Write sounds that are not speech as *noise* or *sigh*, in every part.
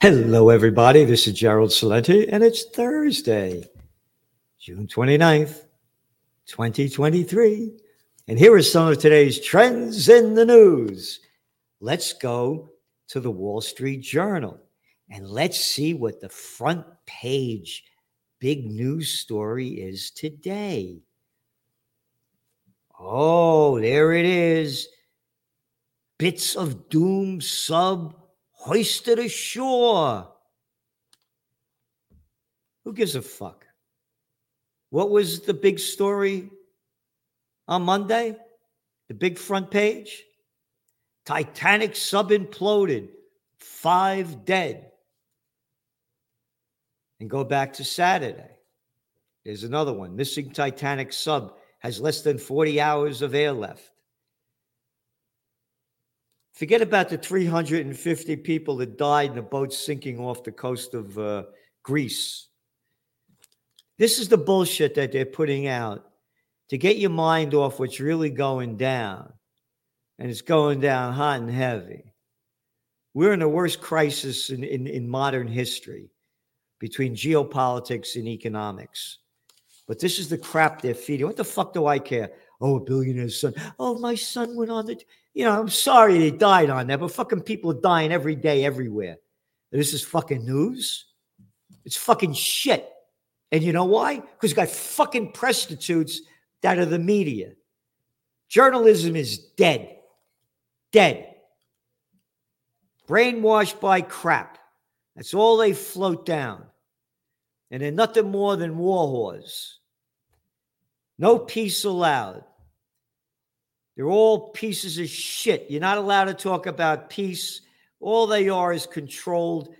Hello, everybody. This is Gerald Celente, and it's Thursday, June 29th, 2023. And here are some of today's trends in the news. Let's go to the Wall Street Journal and let's see what the front page big news story is today. Oh, there it is. Bits of doom sub hoisted ashore. Who gives a fuck? What was the big story on Monday? The big front page? Titanic sub imploded, five dead. And go back to Saturday. There's another one. Missing Titanic sub has less than 40 hours of air left. Forget about the 350 people that died in the boat sinking off the coast of uh, Greece. This is the bullshit that they're putting out to get your mind off what's really going down. And it's going down hot and heavy. We're in the worst crisis in, in, in modern history between geopolitics and economics. But this is the crap they're feeding. What the fuck do I care? Oh, a billionaire's son. Oh, my son went on the you know, I'm sorry they died on that, but fucking people are dying every day, everywhere. This is fucking news. It's fucking shit. And you know why? Because you got fucking prostitutes that are the media. Journalism is dead. Dead. Brainwashed by crap. That's all they float down. And they're nothing more than war whores. No peace allowed. They're all pieces of shit. You're not allowed to talk about peace. All they are is controlled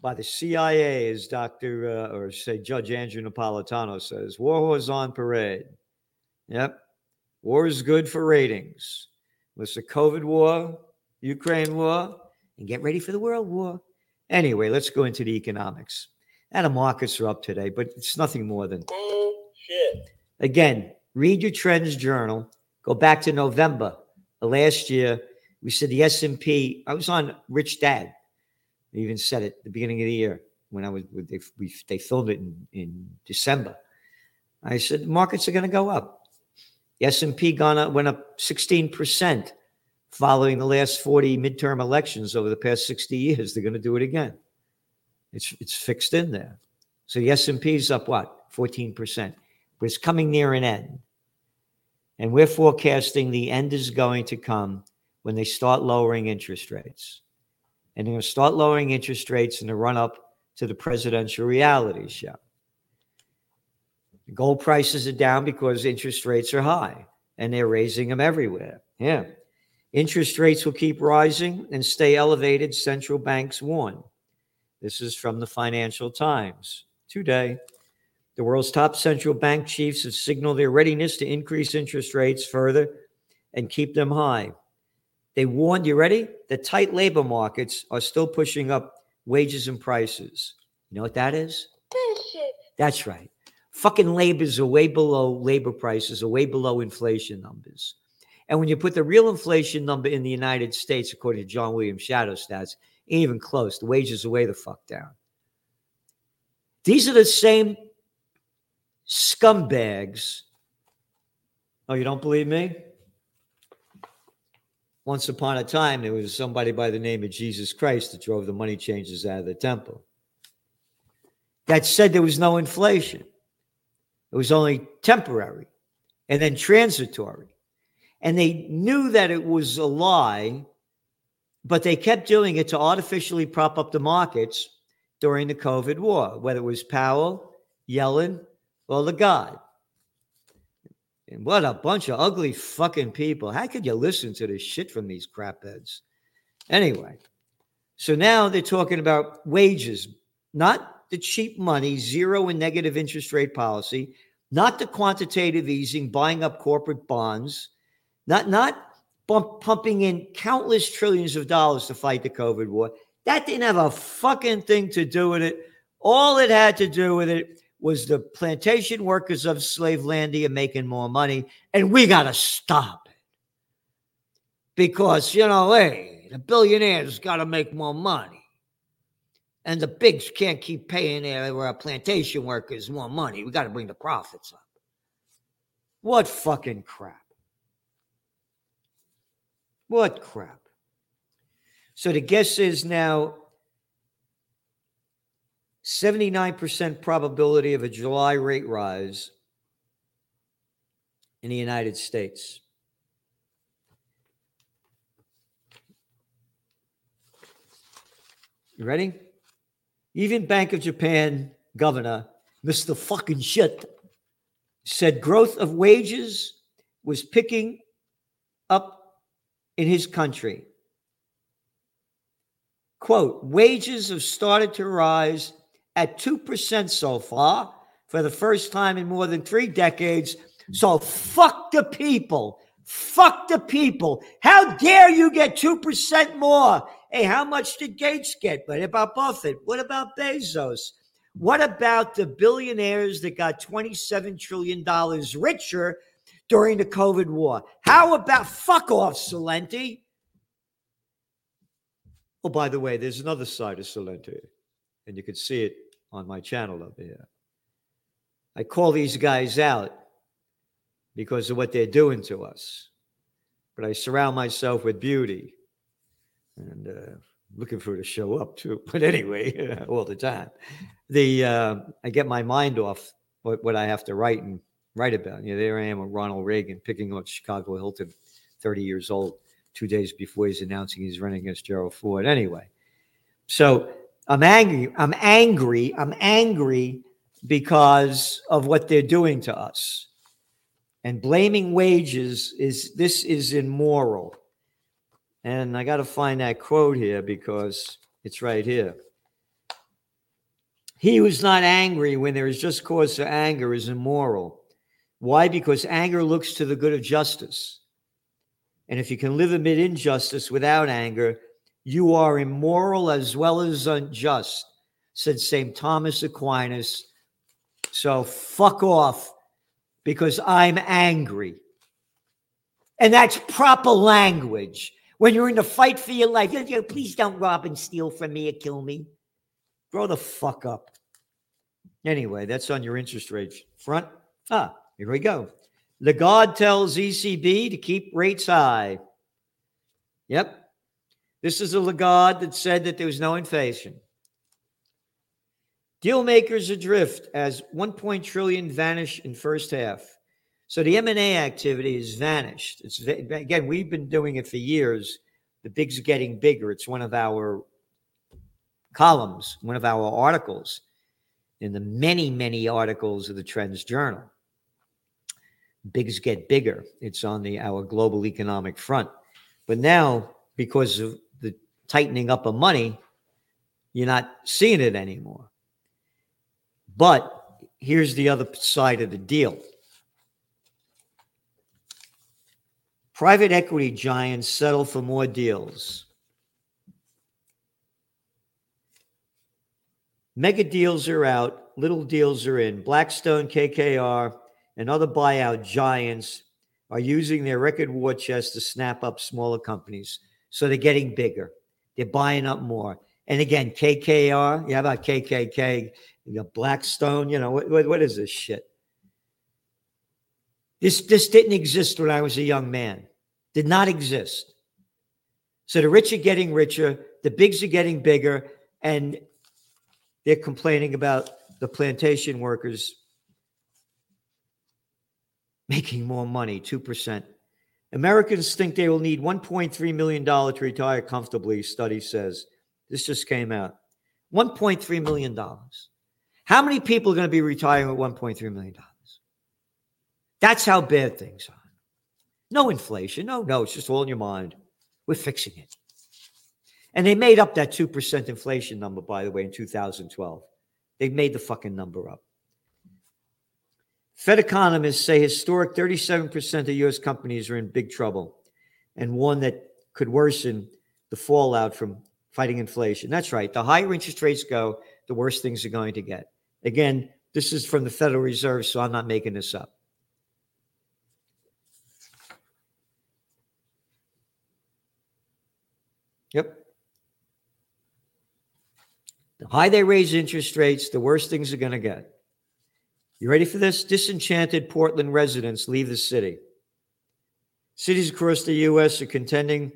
by the CIA, as Dr. Uh, or say Judge Andrew Napolitano says. War was on parade. Yep. War is good for ratings. Was the COVID war, Ukraine war, and get ready for the world war. Anyway, let's go into the economics. And the markets are up today, but it's nothing more than bullshit. Again, read your trends journal. Go back to November last year. We said the S&P. I was on Rich Dad. I even said it the beginning of the year when I was. They, we, they filmed it in, in December. I said the markets are going to go up. The S&P gone up, went up 16 percent following the last 40 midterm elections over the past 60 years. They're going to do it again. It's it's fixed in there. So the S&P is up what 14 percent, but it's coming near an end. And we're forecasting the end is going to come when they start lowering interest rates. And they're going to start lowering interest rates in the run up to the presidential reality show. Gold prices are down because interest rates are high and they're raising them everywhere. Yeah. Interest rates will keep rising and stay elevated, central banks warn. This is from the Financial Times today. The world's top central bank chiefs have signaled their readiness to increase interest rates further and keep them high. They warned, you ready? The tight labor markets are still pushing up wages and prices. You know what that is? Bullshit. *laughs* That's right. Fucking labors are way below labor prices, are way below inflation numbers. And when you put the real inflation number in the United States, according to John Williams Shadow Stats, ain't even close. The wages are way the fuck down. These are the same scumbags. Oh, you don't believe me? Once upon a time, there was somebody by the name of Jesus Christ that drove the money changers out of the temple. That said there was no inflation. It was only temporary and then transitory. And they knew that it was a lie, but they kept doing it to artificially prop up the markets during the COVID war, whether it was Powell, Yellen, well, Lagarde. And what a bunch of ugly fucking people. How could you listen to this shit from these crapheads? Anyway, so now they're talking about wages, not the cheap money, zero and negative interest rate policy, not the quantitative easing, buying up corporate bonds, not not bump, pumping in countless trillions of dollars to fight the COVID war. That didn't have a fucking thing to do with it. All it had to do with it was the plantation workers of Slavelandia making more money, and we got to stop it. Because, you know, hey, the billionaires got to make more money. And the bigs can't keep paying their plantation workers more money. We got to bring the profits up. What fucking crap. What crap. So the guess is now 79% probability of a July rate rise in the United States. You ready? Even Bank of Japan governor, Mr. fucking shit, said growth of wages was picking up in his country. Quote, wages have started to rise at 2% so far for the first time in more than three decades. So fuck the people. Fuck the people. How dare you get 2% more? Hey, how much did Gates get? What about Buffett? What about Bezos? What about the billionaires that got $27 trillion richer during the COVID war? How about fuck off, Celente? Oh, by the way, there's another side of Celente, and you can see it on my channel over here. I call these guys out because of what they're doing to us, but I surround myself with beauty and uh, looking for it to show up too. *laughs* But anyway, *laughs* all the time, the uh, I get my mind off what, what I have to write and write about. You know, there I am with Ronald Reagan picking on Chicago Hilton, 30 years old, two days before he's announcing he's running against Gerald Ford. Anyway, so I'm angry. I'm angry. I'm angry because of what they're doing to us. And blaming wages is this is immoral. And I got to find that quote here because it's right here. He who's not angry when there is just cause for anger is immoral. Why? Because anger looks to the good of justice. And if you can live amid injustice without anger, you are immoral as well as unjust, said St. Thomas Aquinas. So fuck off because I'm angry. And that's proper language. When you're in a fight for your life, please don't rob and steal from me or kill me. Grow the fuck up. Anyway, that's on your interest rate front. Ah, here we go. Lagarde tells ECB to keep rates high. Yep, this is a Lagarde that said that there was no inflation. Deal makers adrift as 1. trillion vanish in first half. So the M&A activity has vanished. It's again, we've been doing it for years. The big's are getting bigger. It's one of our columns, one of our articles in the many, many articles of the Trends Journal. Bigs get bigger. It's on the our global economic front. But now, because of tightening up of money, you're not seeing it anymore. But here's the other side of the deal. Private equity giants settle for more deals. Mega deals are out, little deals are in. Blackstone, KKR, and other buyout giants are using their record war chest to snap up smaller companies. So they're getting bigger. They're buying up more. And again, KKR, yeah, about KKK, you got Blackstone, you know, what, what, what is this shit? This, this didn't exist when I was a young man. Did not exist. So the rich are getting richer, the bigs are getting bigger, and they're complaining about the plantation workers making more money, 2%. Americans think they will need $1.3 million to retire comfortably, study says. This just came out. $1.3 million. How many people are going to be retiring with $1.3 million? That's how bad things are. No inflation. No, no, it's just all in your mind. We're fixing it. And they made up that 2% inflation number, by the way, in 2012. They made the fucking number up. Fed economists say historic 37% of U.S. companies are in big trouble and one that could worsen the fallout from fighting inflation. That's right. The higher interest rates go, the worse things are going to get. Again, this is from the Federal Reserve, so I'm not making this up. Yep. The higher they raise interest rates, the worse things are going to get. You ready for this? Disenchanted Portland residents leave the city. Cities across the U.S. are contending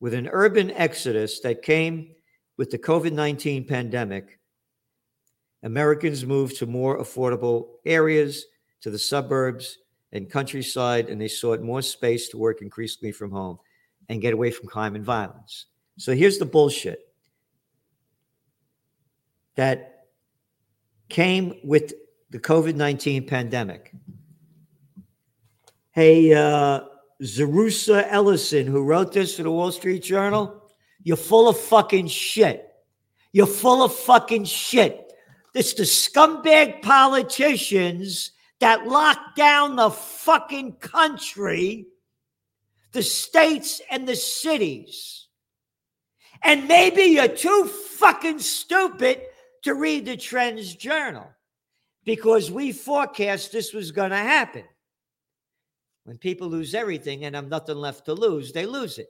with an urban exodus that came with the COVID 19 pandemic. Americans moved to more affordable areas, to the suburbs and countryside, and they sought more space to work increasingly from home and get away from crime and violence. So here's the bullshit that came with the COVID 19 pandemic. Hey, uh, Zusha Elinson, who wrote this for the Wall Street Journal, you're full of fucking shit. You're full of fucking shit. It's the scumbag politicians that locked down the fucking country, the states and the cities. And maybe you're too fucking stupid to read the Trends Journal because we forecast this was going to happen. When people lose everything and have nothing left to lose, they lose it.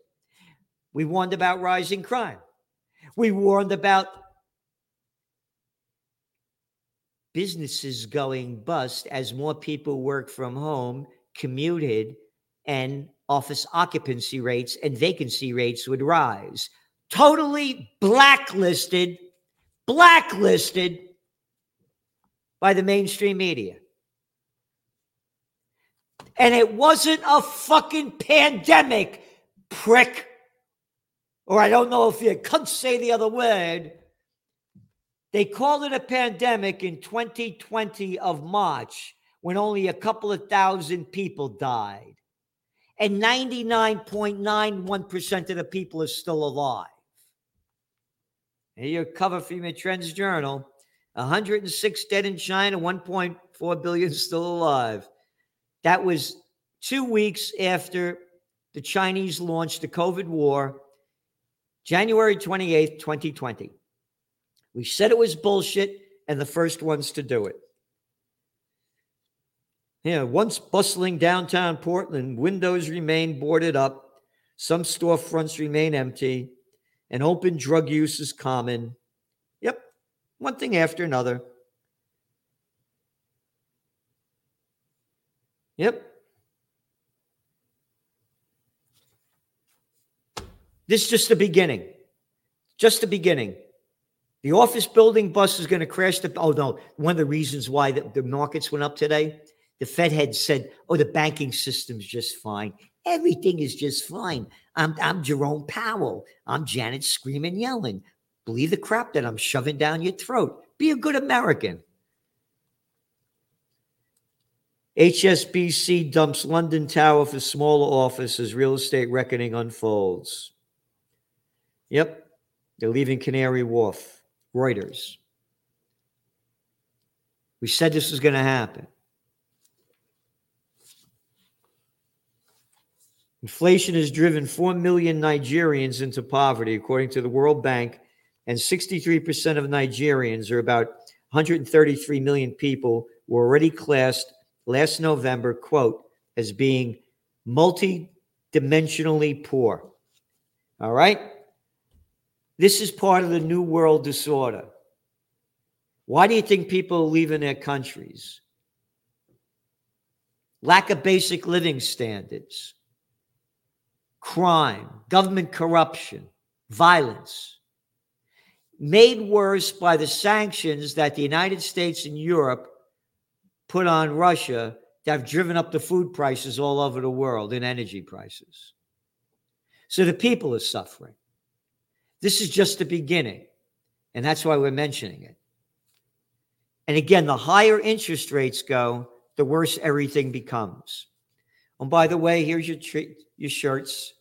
We warned about rising crime. We warned about businesses going bust as more people work from home, commuted, and office occupancy rates and vacancy rates would rise. Totally blacklisted, blacklisted by the mainstream media. And it wasn't a fucking pandemic, prick. Or I don't know if you could say the other word. They called it a pandemic in 2020 of March when only a couple of thousand people died. And 99.91% of the people are still alive. Here your cover from your Trends Journal. 106 dead in China, 1.4 billion still alive. That was two weeks after the Chinese launched the COVID war, January 28th, 2020. We said it was bullshit and the first ones to do it. Yeah, once bustling downtown Portland, windows remain boarded up, some storefronts remain empty, and open drug use is common. One thing after another. Yep. This is just the beginning. Just the beginning. The office building bus is going to crash. The, oh, no. One of the reasons why the, the markets went up today, the Fed had said, oh, the banking system's just fine. Everything is just fine. I'm, I'm Jerome Powell. I'm Janet screaming, yelling. Believe the crap that I'm shoving down your throat. Be a good American. HSBC dumps London Tower for smaller office as real estate reckoning unfolds. Yep, they're leaving Canary Wharf. Reuters. We said this was going to happen. Inflation has driven 4 million Nigerians into poverty, according to the World Bank, and 63% of Nigerians, or about 133 million people, were already classed last November, quote, as being multi-dimensionally poor. All right? This is part of the New World disorder. Why do you think people are leaving their countries? Lack of basic living standards, crime, government corruption, violence, made worse by the sanctions that the United States and Europe put on Russia that have driven up the food prices all over the world and energy prices. So the people are suffering. This is just the beginning. And that's why we're mentioning it. And again, the higher interest rates go, the worse everything becomes. And by the way, here's your your shirts.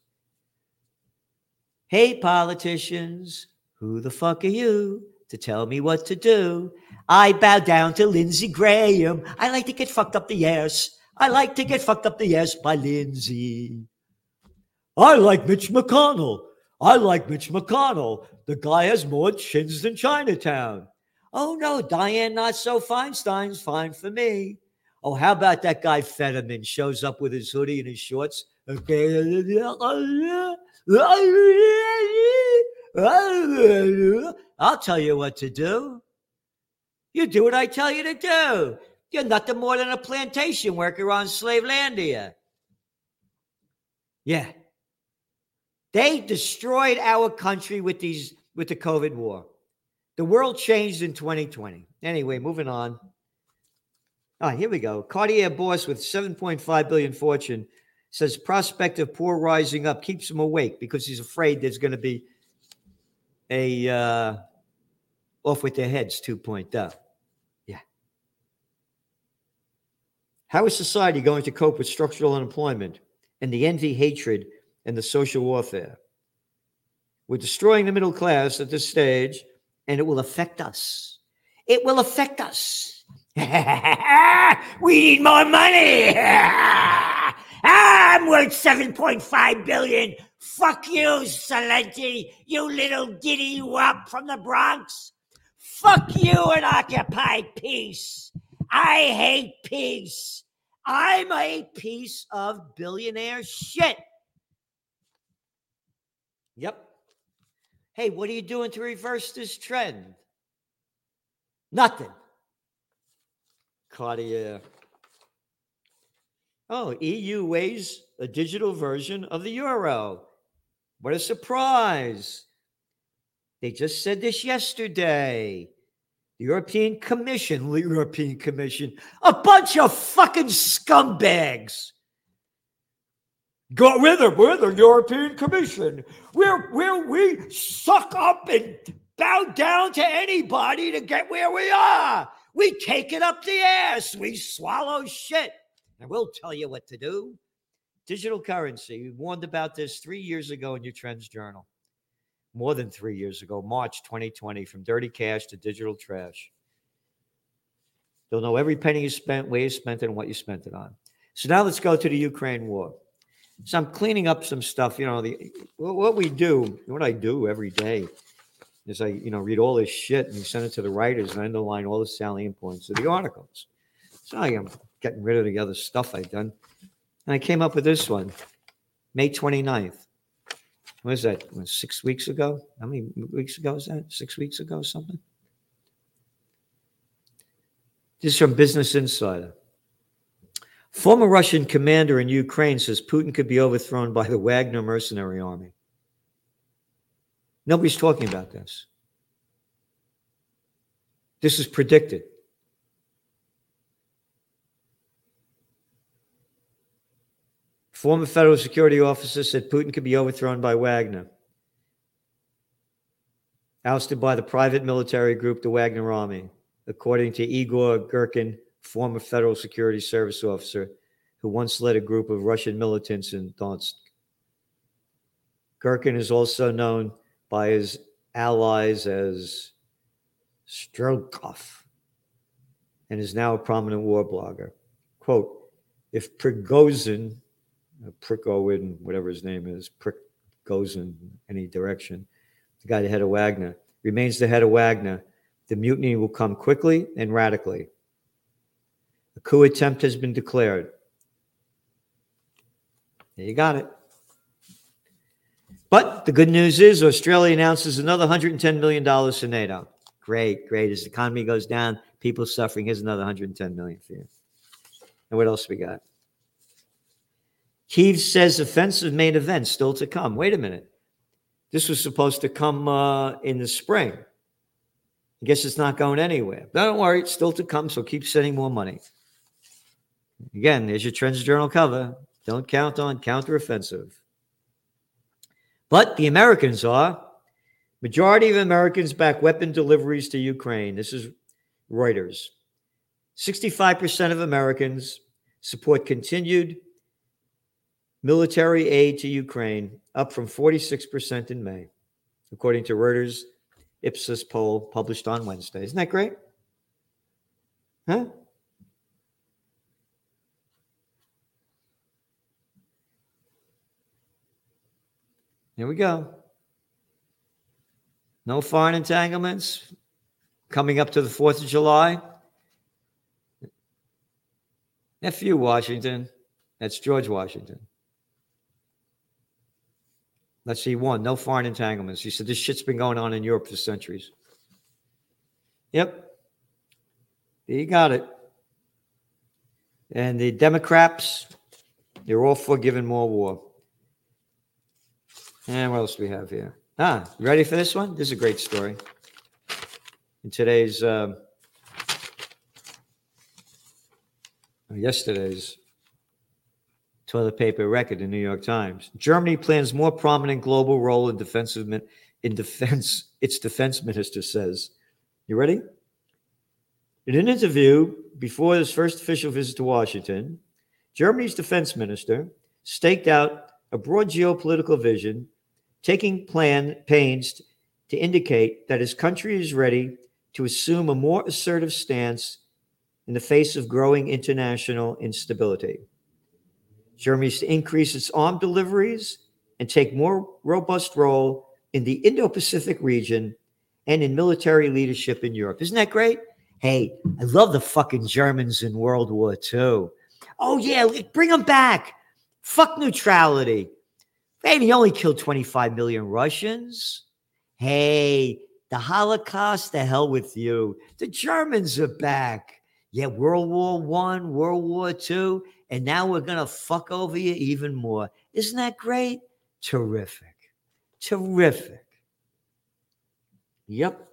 Hey, politicians, who the fuck are you? to tell me what to do. I bow down to Lindsey Graham. I like to get fucked up the ass. I like to get fucked up the ass by Lindsey. I like Mitch McConnell. I like Mitch McConnell. The guy has more chins than Chinatown. Oh no, Diane not so Feinstein's fine for me. Oh, how about that guy Fetterman shows up with his hoodie and his shorts? Okay. I'll tell you what to do. You do what I tell you to do. You're nothing more than a plantation worker on slave Slavelandia. Yeah. They destroyed our country with these with the COVID war. The world changed in 2020. Anyway, moving on. Ah, here we go. Cartier boss with 7.5 billion fortune says prospect of poor rising up keeps him awake because he's afraid there's going to be a uh, off with their heads 2.0. Yeah. How is society going to cope with structural unemployment and the envy, hatred, and the social warfare? We're destroying the middle class at this stage, and it will affect us. It will affect us. *laughs* we need more money. *laughs* I'm worth 7.5 billion. Fuck you, Celente, you little giddy wop from the Bronx. Fuck you and occupy peace. I hate peace. I'm a piece of billionaire shit. Yep. Hey, what are you doing to reverse this trend? Nothing. Claudia. Oh, EU weighs a digital version of the euro. What a surprise. They just said this yesterday. The European Commission, the European Commission, a bunch of fucking scumbags. Go with them. We're the European Commission. We're, we're, we suck up and bow down to anybody to get where we are. We take it up the ass. We swallow shit. And we'll tell you what to do. Digital currency. We warned about this three years ago in your Trends Journal. More than three years ago, March 2020, from dirty cash to digital trash. They'll know every penny you spent, where you spent it, and what you spent it on. So now let's go to the Ukraine war. So I'm cleaning up some stuff. You know, the what we do, what I do every day is I, you know, read all this shit and send it to the writers and underline all the salient points of the articles. So I am getting rid of the other stuff I've done. And I came up with this one, May 29th. What is that? Six weeks ago? How many weeks ago is that? Six weeks ago, something? This is from Business Insider. Former Russian commander in Ukraine says Putin could be overthrown by the Wagner mercenary army. Nobody's talking about this. This is predicted. Former federal security officer said Putin could be overthrown by Wagner, ousted by the private military group, the Wagner Army, according to Igor Girkin, former federal security service officer who once led a group of Russian militants in Donetsk. Girkin is also known by his allies as Strelkov and is now a prominent war blogger. Quote, if Prigozhin Prigozhin, whatever his name is, Prick goes in any direction, the guy the head of Wagner, remains the head of Wagner, the mutiny will come quickly and radically. A coup attempt has been declared. There you got it. But the good news is Australia announces another $110 million to NATO. Great, great. As the economy goes down, people suffering. Here's another 110 million for you. And what else we got? Kiev says offensive main event still to come. Wait a minute. This was supposed to come uh, in the spring. I guess it's not going anywhere. But don't worry, it's still to come, so keep sending more money. Again, there's your Trends Journal cover. Don't count on counteroffensive. But the Americans are. Majority of Americans back weapon deliveries to Ukraine. This is Reuters. 65% of Americans support continued military aid to Ukraine, up from 46% in May, according to Reuters Ipsos poll published on Wednesday. Isn't that great? Huh? Here we go. No foreign entanglements coming up to the 4th of July. F you, Washington. That's George Washington. Let's see. One, no foreign entanglements. He said this shit's been going on in Europe for centuries. Yep. You got it. And the Democrats, they're all for giving more war. And what else do we have here? Ah, ready for this one? This is a great story. In today's, um, yesterday's toilet paper record in New York Times. Germany plans more prominent global role in defensive min- in defense. *laughs* Its defense minister says. You ready? In an interview before his first official visit to Washington, Germany's defense minister staked out a broad geopolitical vision, taking plan pains to indicate that his country is ready to assume a more assertive stance in the face of growing international instability. Germany is to increase its armed deliveries and take more robust role in the Indo-Pacific region and in military leadership in Europe. Isn't that great? Hey, I love the fucking Germans in World War II. Oh yeah, bring them back. Fuck neutrality. Hey, he only killed 25 million Russians. Hey, the Holocaust, the hell with you. The Germans are back. Yeah, World War One, World War Two, and now we're gonna fuck over you even more. Isn't that great? Terrific. Terrific. Yep.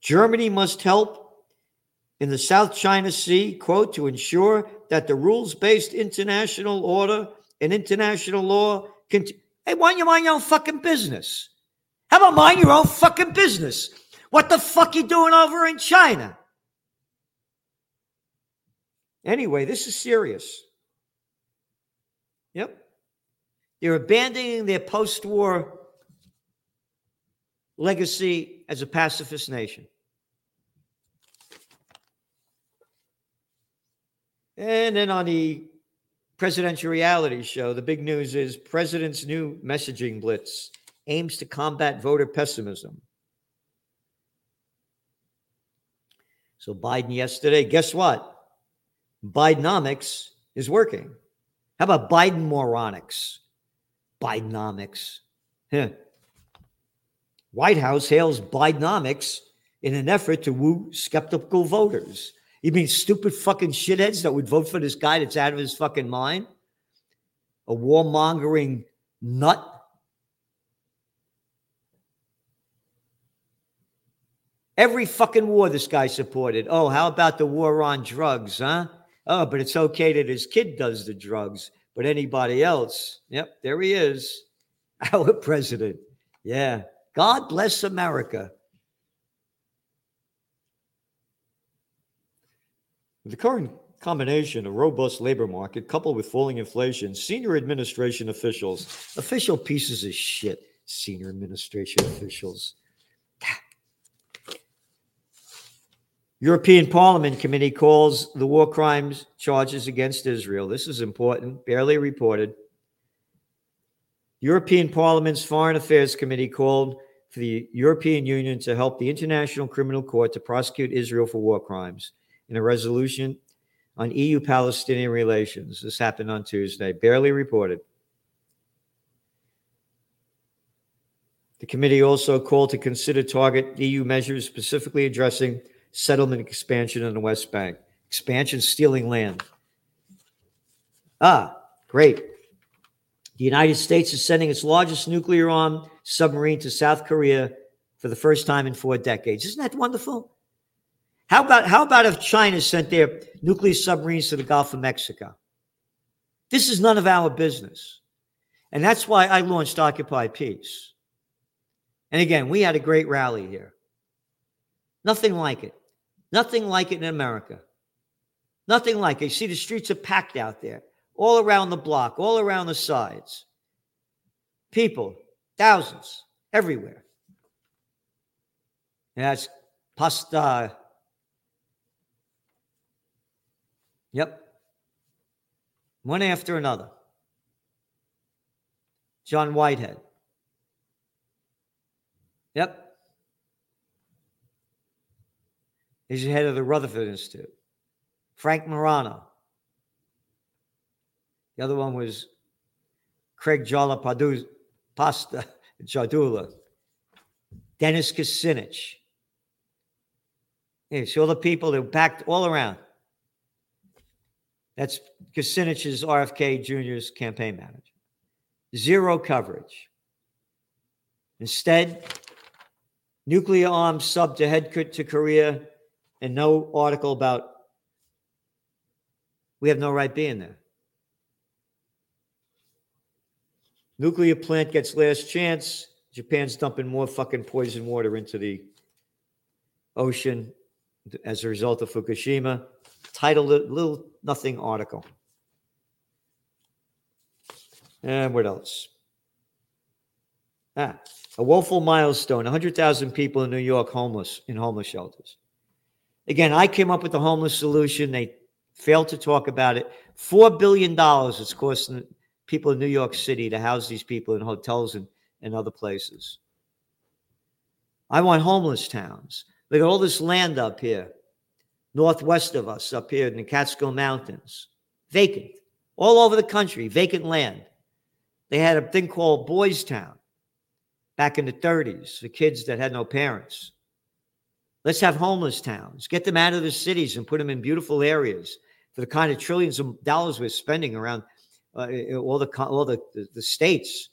Germany must help in the South China Sea, quote, to ensure that the rules based international order and international law can. Hey, why don't you mind your own fucking business? How about mind your own fucking business? What the fuck you doing over in China? Anyway, this is serious. Yep. They're abandoning their post war legacy as a pacifist nation. And then on the presidential reality show, the big news is president's new messaging blitz aims to combat voter pessimism. So Biden yesterday, guess what? Bidenomics is working. How about Biden moronics? Bidenomics. Yeah. White House hails Bidenomics in an effort to woo skeptical voters. You mean stupid fucking shitheads that would vote for this guy that's out of his fucking mind? A warmongering nut? Every fucking war this guy supported. Oh, how about the war on drugs, huh? Oh, but it's okay that his kid does the drugs, but anybody else. Yep, there he is. *laughs* Our president. Yeah. God bless America. The current combination of robust labor market coupled with falling inflation, senior administration officials, official pieces of shit, senior administration officials. European Parliament Committee calls the war crimes charges against Israel. This is important, barely reported. European Parliament's Foreign Affairs Committee called for the European Union to help the International Criminal Court to prosecute Israel for war crimes in a resolution on EU Palestinian relations. This happened on Tuesday, barely reported. The committee also called to consider target EU measures specifically addressing settlement expansion in the West Bank. Expansion stealing land. Ah, great. The United States is sending its largest nuclear armed submarine to South Korea for the first time in four decades. Isn't that wonderful? How about how about if China sent their nuclear submarines to the Gulf of Mexico? This is none of our business. And that's why I launched Occupy Peace. And again, we had a great rally here. Nothing like it. Nothing like it in America. Nothing like it. You see, the streets are packed out there, all around the block, all around the sides. People, thousands, everywhere. And that's pasta. Yep. One after another. John Whitehead. Yep. He's the head of the Rutherford Institute. Frank Morano. The other one was Craig Jala Pasta *laughs* Jardula. Dennis Kucinich. Yeah, see all the people that packed all around. That's Kucinich's RFK Jr.'s campaign manager. Zero coverage. Instead, nuclear arms sub to head to Korea, and no article about we have no right being there. Nuclear plant gets last chance. Japan's dumping more fucking poison water into the ocean as a result of Fukushima. Titled a little nothing article. And what else? Ah, a woeful milestone 100,000 people in New York homeless in homeless shelters. Again, I came up with the homeless solution. They failed to talk about it. $4 billion it's costing people in New York City to house these people in hotels and, and other places. I want homeless towns. Look got all this land up here, northwest of us, up here in the Catskill Mountains, vacant, all over the country, vacant land. They had a thing called Boys Town back in the 30s for kids that had no parents. Let's have homeless towns. Get them out of the cities and put them in beautiful areas for the kind of trillions of dollars we're spending around uh, all the all the, the, the states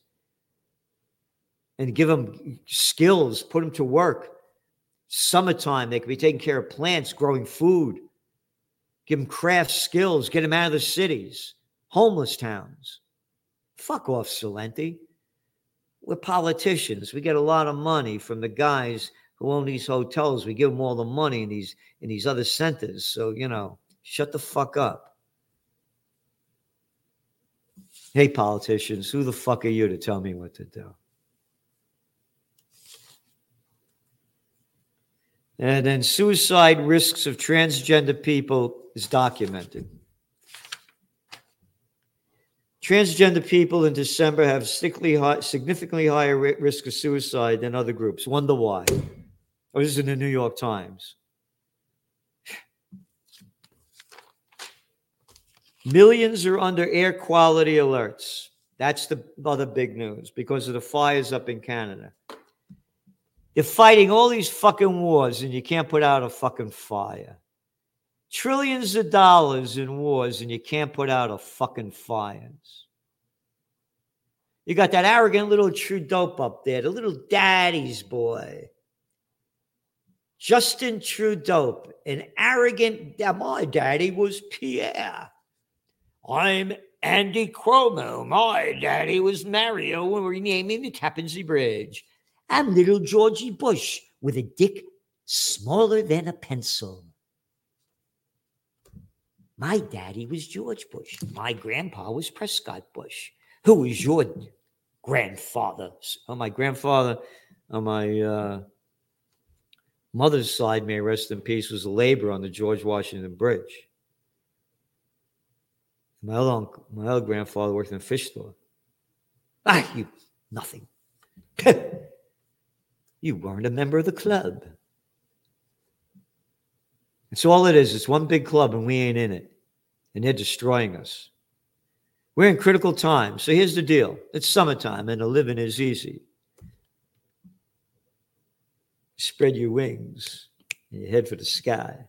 and give them skills, put them to work. Summertime, they could be taking care of plants, growing food. Give them craft skills, get them out of the cities. Homeless towns. Fuck off, Celente. We're politicians. We get a lot of money from the guys who own these hotels. We give them all the money in these in these other centers. So you know, shut the fuck up. Hey, politicians, who the fuck are you to tell me what to do? And then suicide risks of transgender people is documented. Transgender people in December have significantly, higher risk of suicide than other groups. Wonder why? Oh, this is in the New York Times. Millions are under air quality alerts. That's the other big news because of the fires up in Canada. You're fighting all these fucking wars and you can't put out a fucking fire. Trillions of dollars in wars and you can't put out a fucking fires. You got that arrogant little Trudeau up there, the little daddy's boy. Justin Trudeau, an arrogant, my daddy was Pierre. I'm Andy Cuomo. My daddy was Mario when we're renaming the Tappan Zee Bridge. I'm little Georgie Bush with a dick smaller than a pencil. My daddy was George Bush. My grandpa was Prescott Bush. Who was your grandfather? Oh, my grandfather oh, my uh, mother's side, may rest in peace, was a laborer on the George Washington Bridge. My other, uncle, my other grandfather worked in a fish store. Ah, you nothing. *laughs* you weren't a member of the club. It's all it is. It's one big club, and we ain't in it. And they're destroying us. We're in critical times. So here's the deal it's summertime, and the living is easy. Spread your wings and you head for the sky.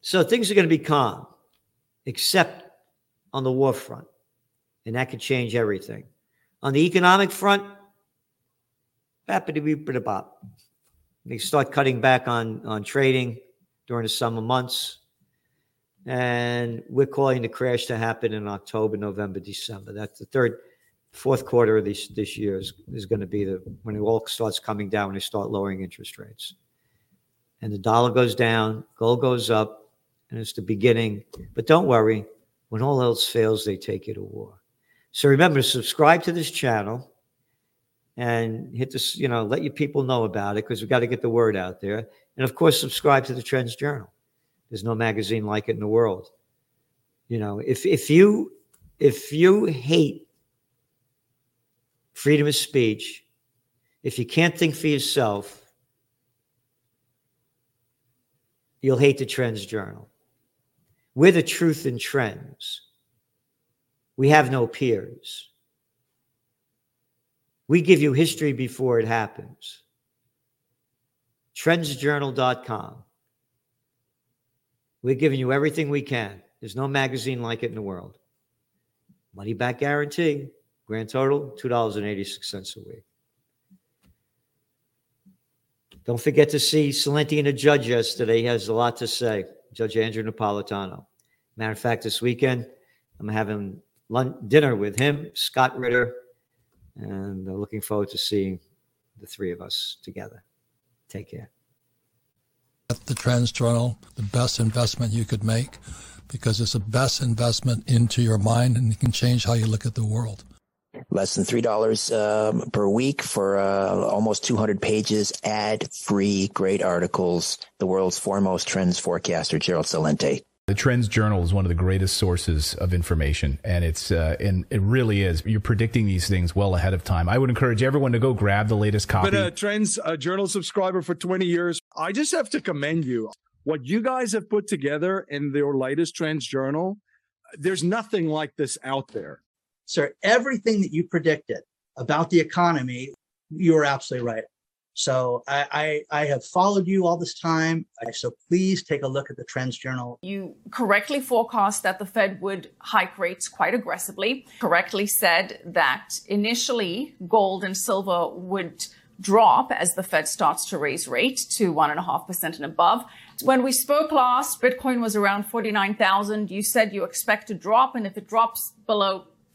So things are going to be calm, except on the war front. And that could change everything. On the economic front. They start cutting back on, on trading during the summer months. And we're calling the crash to happen in October, November, December. That's the third, fourth quarter of this, this year is, is going to be the when it all starts coming down, when they start lowering interest rates. And the dollar goes down, gold goes up, and it's the beginning. But don't worry, when all else fails, they take you to war. So remember, to subscribe to this channel and hit this, you know, let your people know about it because we've got to get the word out there. And of course, subscribe to the Trends Journal. There's no magazine like it in the world. You know, if if you if you hate freedom of speech, if you can't think for yourself, you'll hate the Trends Journal. We're the truth in trends. We have no peers. We give you history before it happens. trendsjournal.com. We're giving you everything we can. There's no magazine like it in the world. Money back guarantee. Grand total $2.86 a week. Don't forget to see Celente and the judge yesterday. He has a lot to say. Judge Andrew Napolitano. Matter of fact, this weekend, I'm having lunch, dinner with him, Scott Ritter, and uh, looking forward to seeing the three of us together. Take care. At the Trends Journal, the best investment you could make because it's the best investment into your mind and it can change how you look at the world. Less than three dollars um, per week for uh, almost 200 pages, ad-free, great articles. The world's foremost trends forecaster, Gerald Celente. The Trends Journal is one of the greatest sources of information, and it's uh, and it really is. You're predicting these things well ahead of time. I would encourage everyone to go grab the latest copy. Been a Trends uh, Journal subscriber for 20 years. I just have to commend you. What you guys have put together in your latest Trends Journal, there's nothing like this out there. Sir, everything that you predicted about the economy, you were absolutely right. So I, I, I, have followed you all this time. So please take a look at the Trends Journal. You correctly forecast that the Fed would hike rates quite aggressively, correctly said that initially gold and silver would drop as the Fed starts to raise rate to 1.5% and above. When we spoke last, Bitcoin was around 49,000. You said you expect to drop, and if it drops below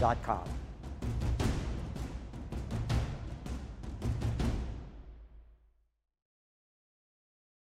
Inc.com.